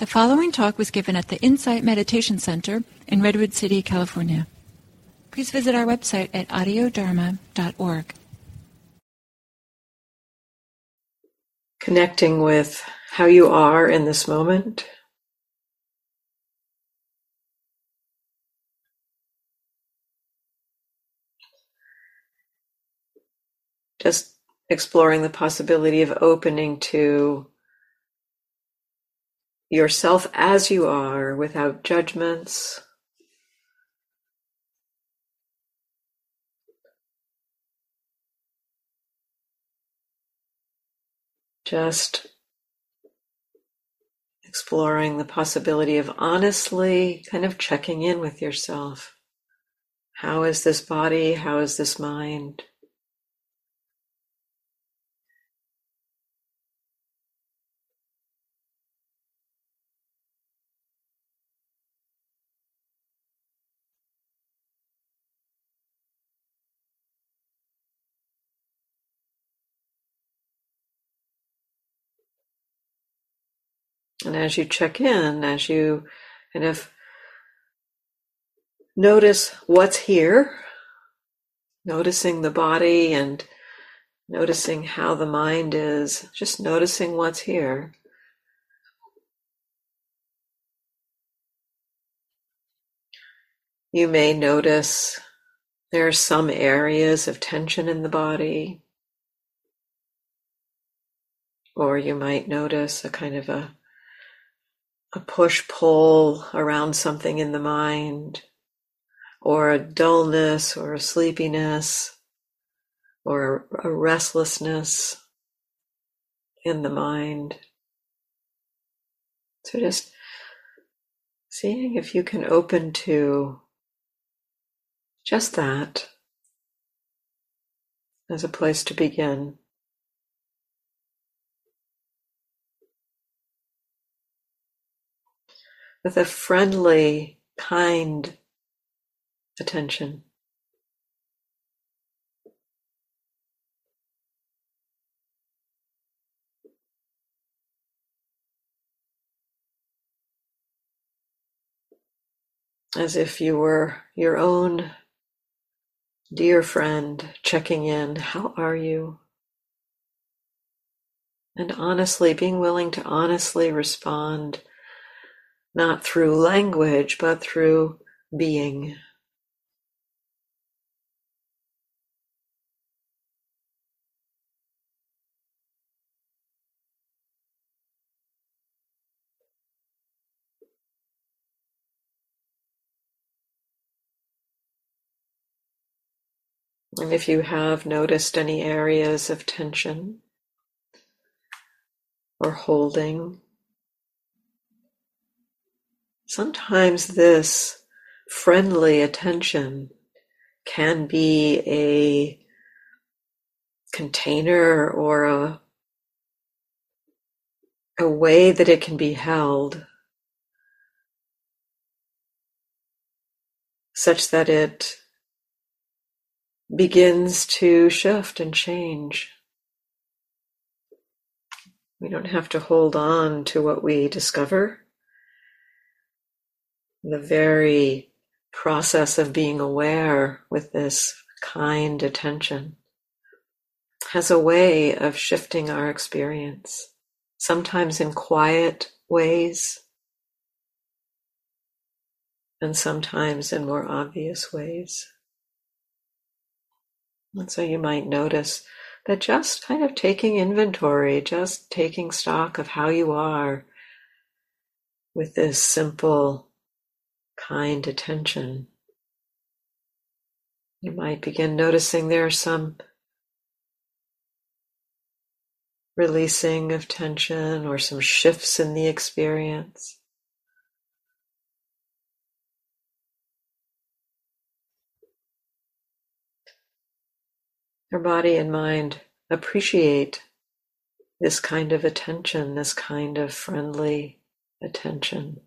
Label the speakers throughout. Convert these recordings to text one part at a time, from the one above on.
Speaker 1: The following talk was given at the Insight Meditation Center in Redwood City, California. Please visit our website at audiodharma.org.
Speaker 2: Connecting with how you are in this moment. Just exploring the possibility of opening to yourself as you are without judgments. Just exploring the possibility of honestly kind of checking in with yourself. How is this body? How is this mind? And as you check in, as you kind of notice what's here, noticing the body and noticing how the mind is, just noticing what's here. You may notice there are some areas of tension in the body, or you might notice a kind of a a push pull around something in the mind, or a dullness, or a sleepiness, or a restlessness in the mind. So just seeing if you can open to just that as a place to begin. With a friendly, kind attention. As if you were your own dear friend checking in. How are you? And honestly, being willing to honestly respond not through language, but through being. And if you have noticed any areas of tension or holding, Sometimes this friendly attention can be a container or a, a way that it can be held such that it begins to shift and change. We don't have to hold on to what we discover the very process of being aware with this kind attention has a way of shifting our experience, sometimes in quiet ways, and sometimes in more obvious ways. And so you might notice that just kind of taking inventory, just taking stock of how you are with this simple kind attention. You might begin noticing there are some releasing of tension or some shifts in the experience. Your body and mind appreciate this kind of attention, this kind of friendly attention.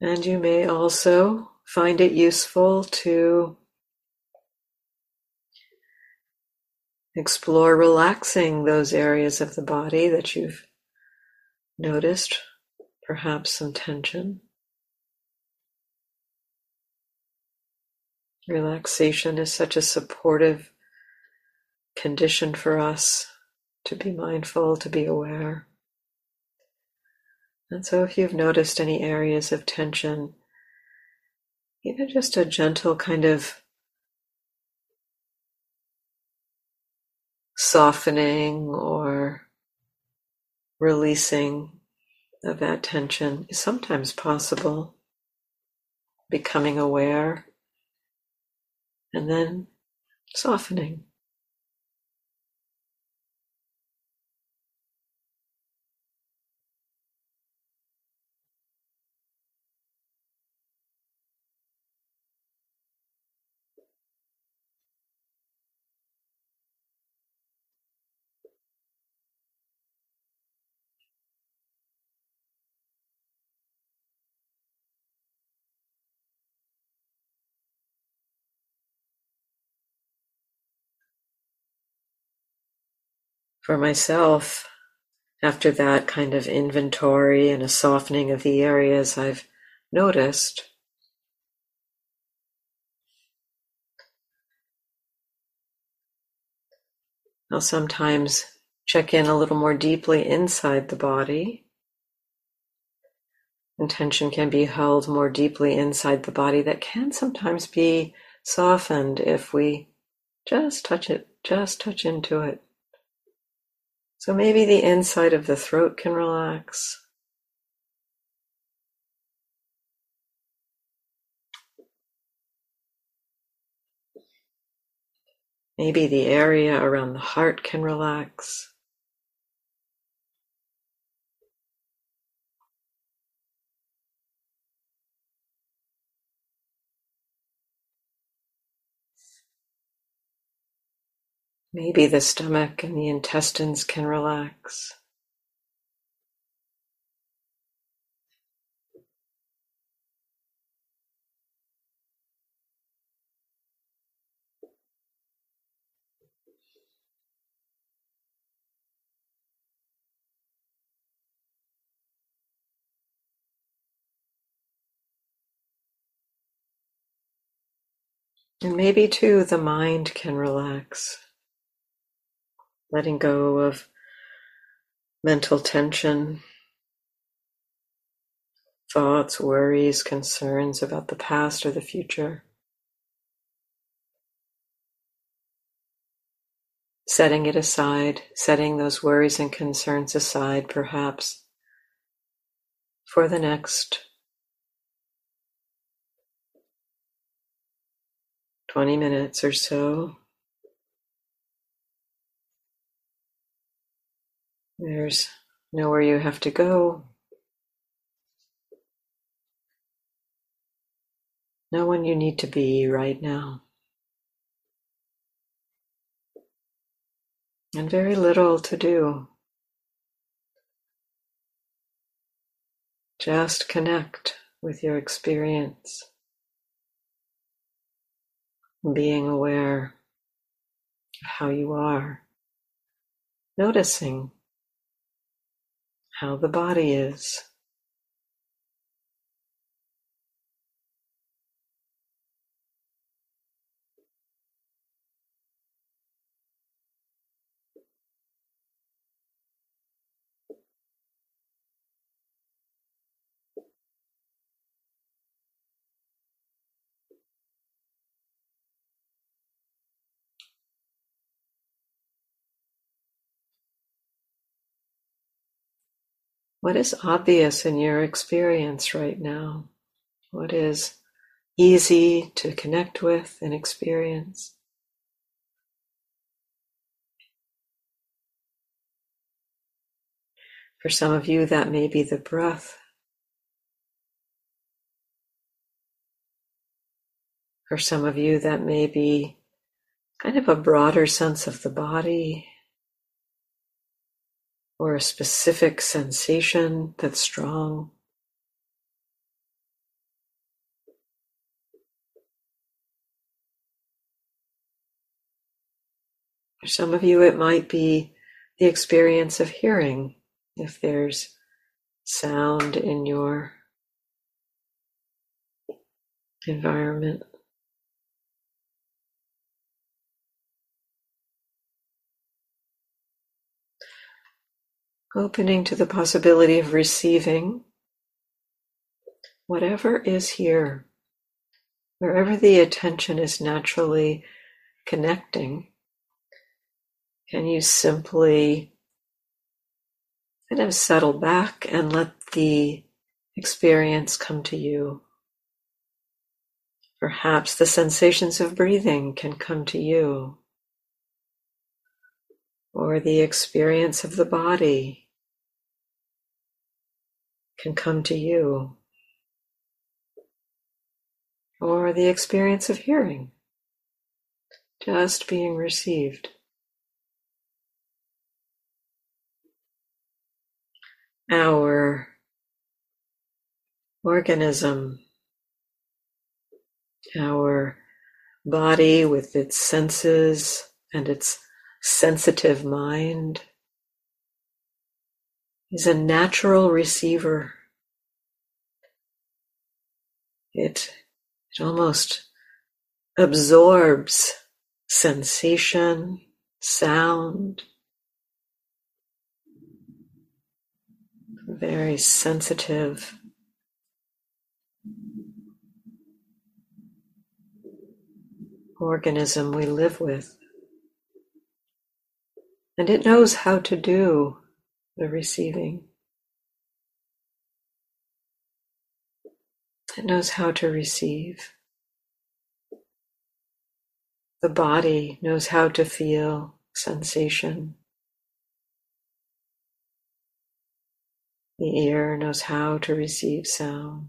Speaker 2: And you may also find it useful to explore relaxing those areas of the body that you've noticed, perhaps some tension. Relaxation is such a supportive condition for us to be mindful, to be aware. And so, if you've noticed any areas of tension, even just a gentle kind of softening or releasing of that tension is sometimes possible. Becoming aware and then softening. For myself, after that kind of inventory and a softening of the areas I've noticed, I'll sometimes check in a little more deeply inside the body. Intention can be held more deeply inside the body, that can sometimes be softened if we just touch it, just touch into it. So maybe the inside of the throat can relax. Maybe the area around the heart can relax. Maybe the stomach and the intestines can relax. And maybe too the mind can relax letting go of mental tension, thoughts, worries, concerns about the past or the future. Setting it aside, setting those worries and concerns aside, perhaps for the next 20 minutes or so. There's nowhere you have to go. No one you need to be right now. And very little to do. Just connect with your experience. Being aware of how you are. Noticing how the body is. What is obvious in your experience right now? What is easy to connect with and experience? For some of you, that may be the breath. For some of you, that may be kind of a broader sense of the body or a specific sensation that's strong. For some of you, it might be the experience of hearing. If there's sound in your environment. Opening to the possibility of receiving whatever is here, wherever the attention is naturally connecting. Can you simply kind of settle back and let the experience come to you? Perhaps the sensations of breathing can come to you, or the experience of the body can come to you, or the experience of hearing just being received. our organism, our body with its senses and its sensitive mind is a natural receiver. It, it almost absorbs sensation, sound, very sensitive. organism we live with. And it knows how to do the receiving. It knows how to receive. The body knows how to feel sensation. The ear knows how to receive sound.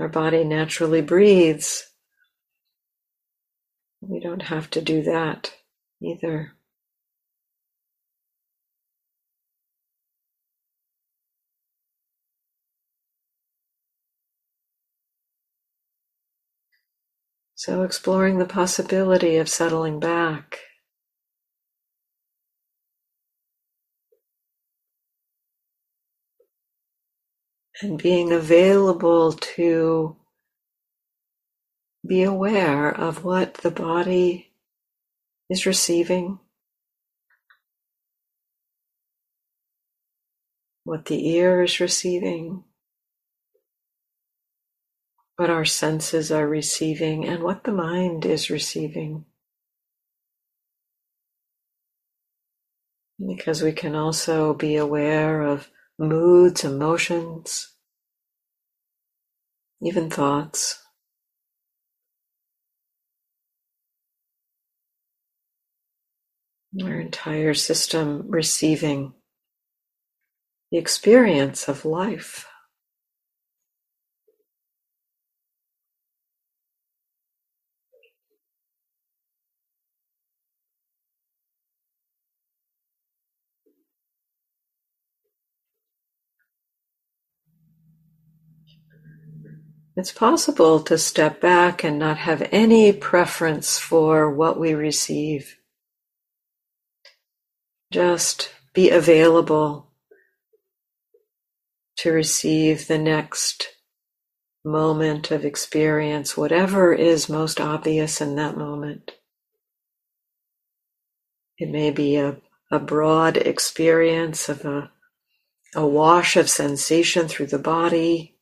Speaker 2: Our body naturally breathes. We don't have to do that either. So, exploring the possibility of settling back. And being available to be aware of what the body is receiving, what the ear is receiving, what our senses are receiving and what the mind is receiving. Because we can also be aware of moods, emotions, even thoughts. Our entire system receiving the experience of life. It's possible to step back and not have any preference for what we receive. Just be available to receive the next moment of experience, whatever is most obvious in that moment. It may be a, a broad experience of a, a wash of sensation through the body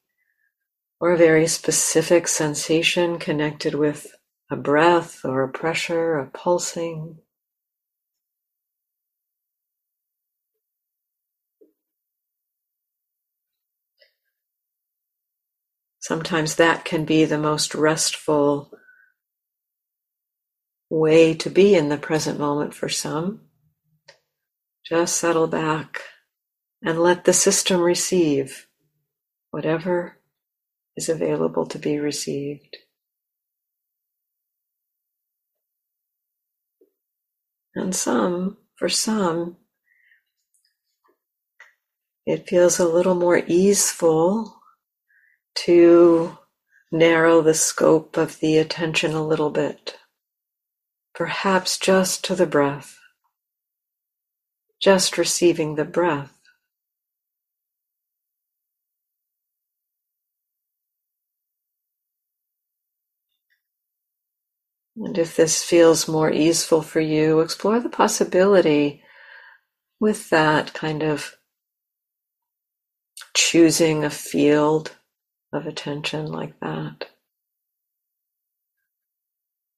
Speaker 2: or a very specific sensation connected with a breath or a pressure, a pulsing. Sometimes that can be the most restful way to be in the present moment for some. Just settle back and let the system receive whatever is available to be received. And some, for some, it feels a little more easeful to narrow the scope of the attention a little bit, perhaps just to the breath, just receiving the breath. And if this feels more easeful for you, explore the possibility with that kind of choosing a field of attention like that.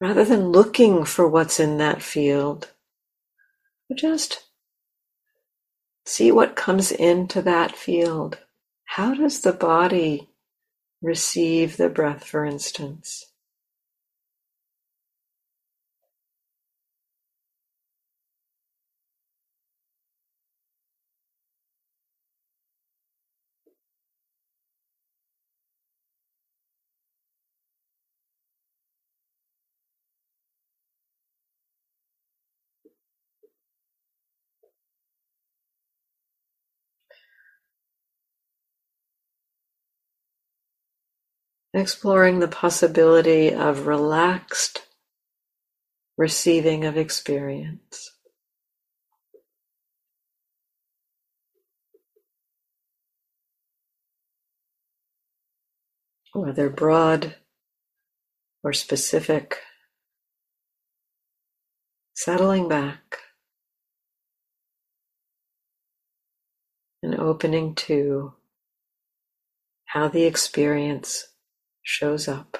Speaker 2: Rather than looking for what's in that field, just see what comes into that field. How does the body receive the breath, for instance? Exploring the possibility of relaxed receiving of experience. Whether broad or specific, settling back and opening to how the experience shows up.